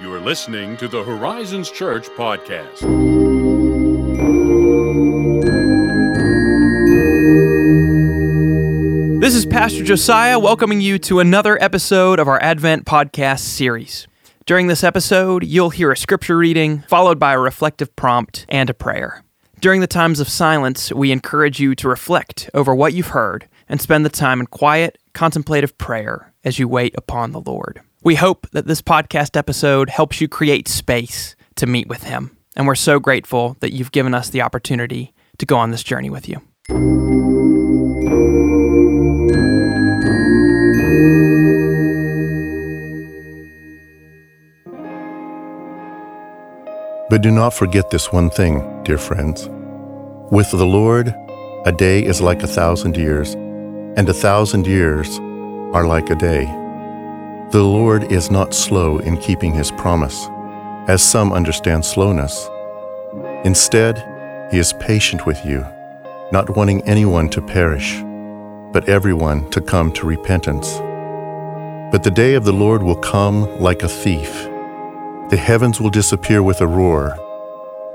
You are listening to the Horizons Church podcast. This is Pastor Josiah welcoming you to another episode of our Advent podcast series. During this episode, you'll hear a scripture reading, followed by a reflective prompt and a prayer. During the times of silence, we encourage you to reflect over what you've heard and spend the time in quiet, contemplative prayer as you wait upon the Lord. We hope that this podcast episode helps you create space to meet with Him. And we're so grateful that you've given us the opportunity to go on this journey with you. But do not forget this one thing, dear friends. With the Lord, a day is like a thousand years, and a thousand years are like a day. The Lord is not slow in keeping his promise, as some understand slowness. Instead, he is patient with you, not wanting anyone to perish, but everyone to come to repentance. But the day of the Lord will come like a thief. The heavens will disappear with a roar,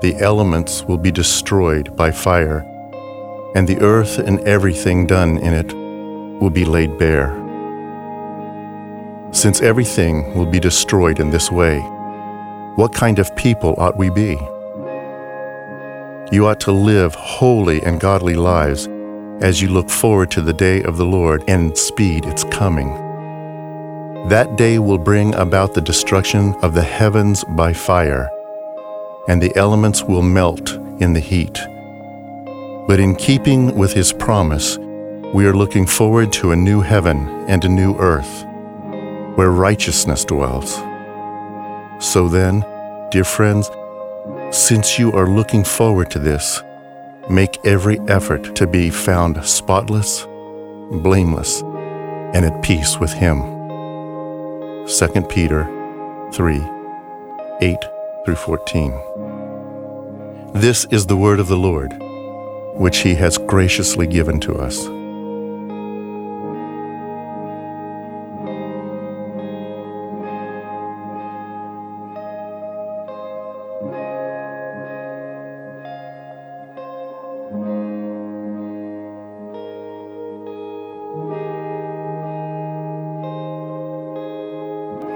the elements will be destroyed by fire, and the earth and everything done in it will be laid bare. Since everything will be destroyed in this way, what kind of people ought we be? You ought to live holy and godly lives as you look forward to the day of the Lord and speed its coming. That day will bring about the destruction of the heavens by fire, and the elements will melt in the heat. But in keeping with his promise, we are looking forward to a new heaven and a new earth, where righteousness dwells. So then, dear friends, since you are looking forward to this, make every effort to be found spotless, blameless, and at peace with him. 2 Peter 3 8 through 14. This is the word of the Lord, which he has graciously given to us.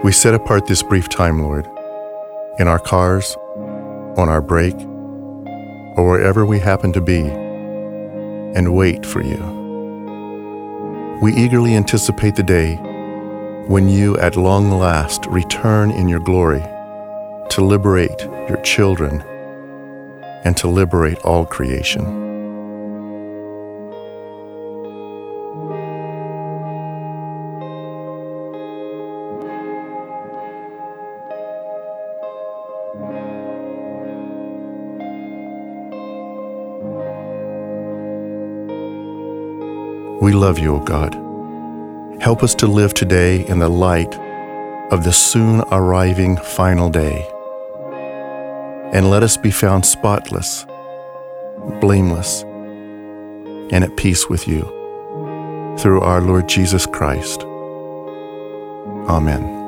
We set apart this brief time, Lord, in our cars, on our break, or wherever we happen to be, and wait for you. We eagerly anticipate the day when you at long last return in your glory to liberate your children and to liberate all creation. We love you, O God. Help us to live today in the light of the soon arriving final day. And let us be found spotless, blameless, and at peace with you through our Lord Jesus Christ. Amen.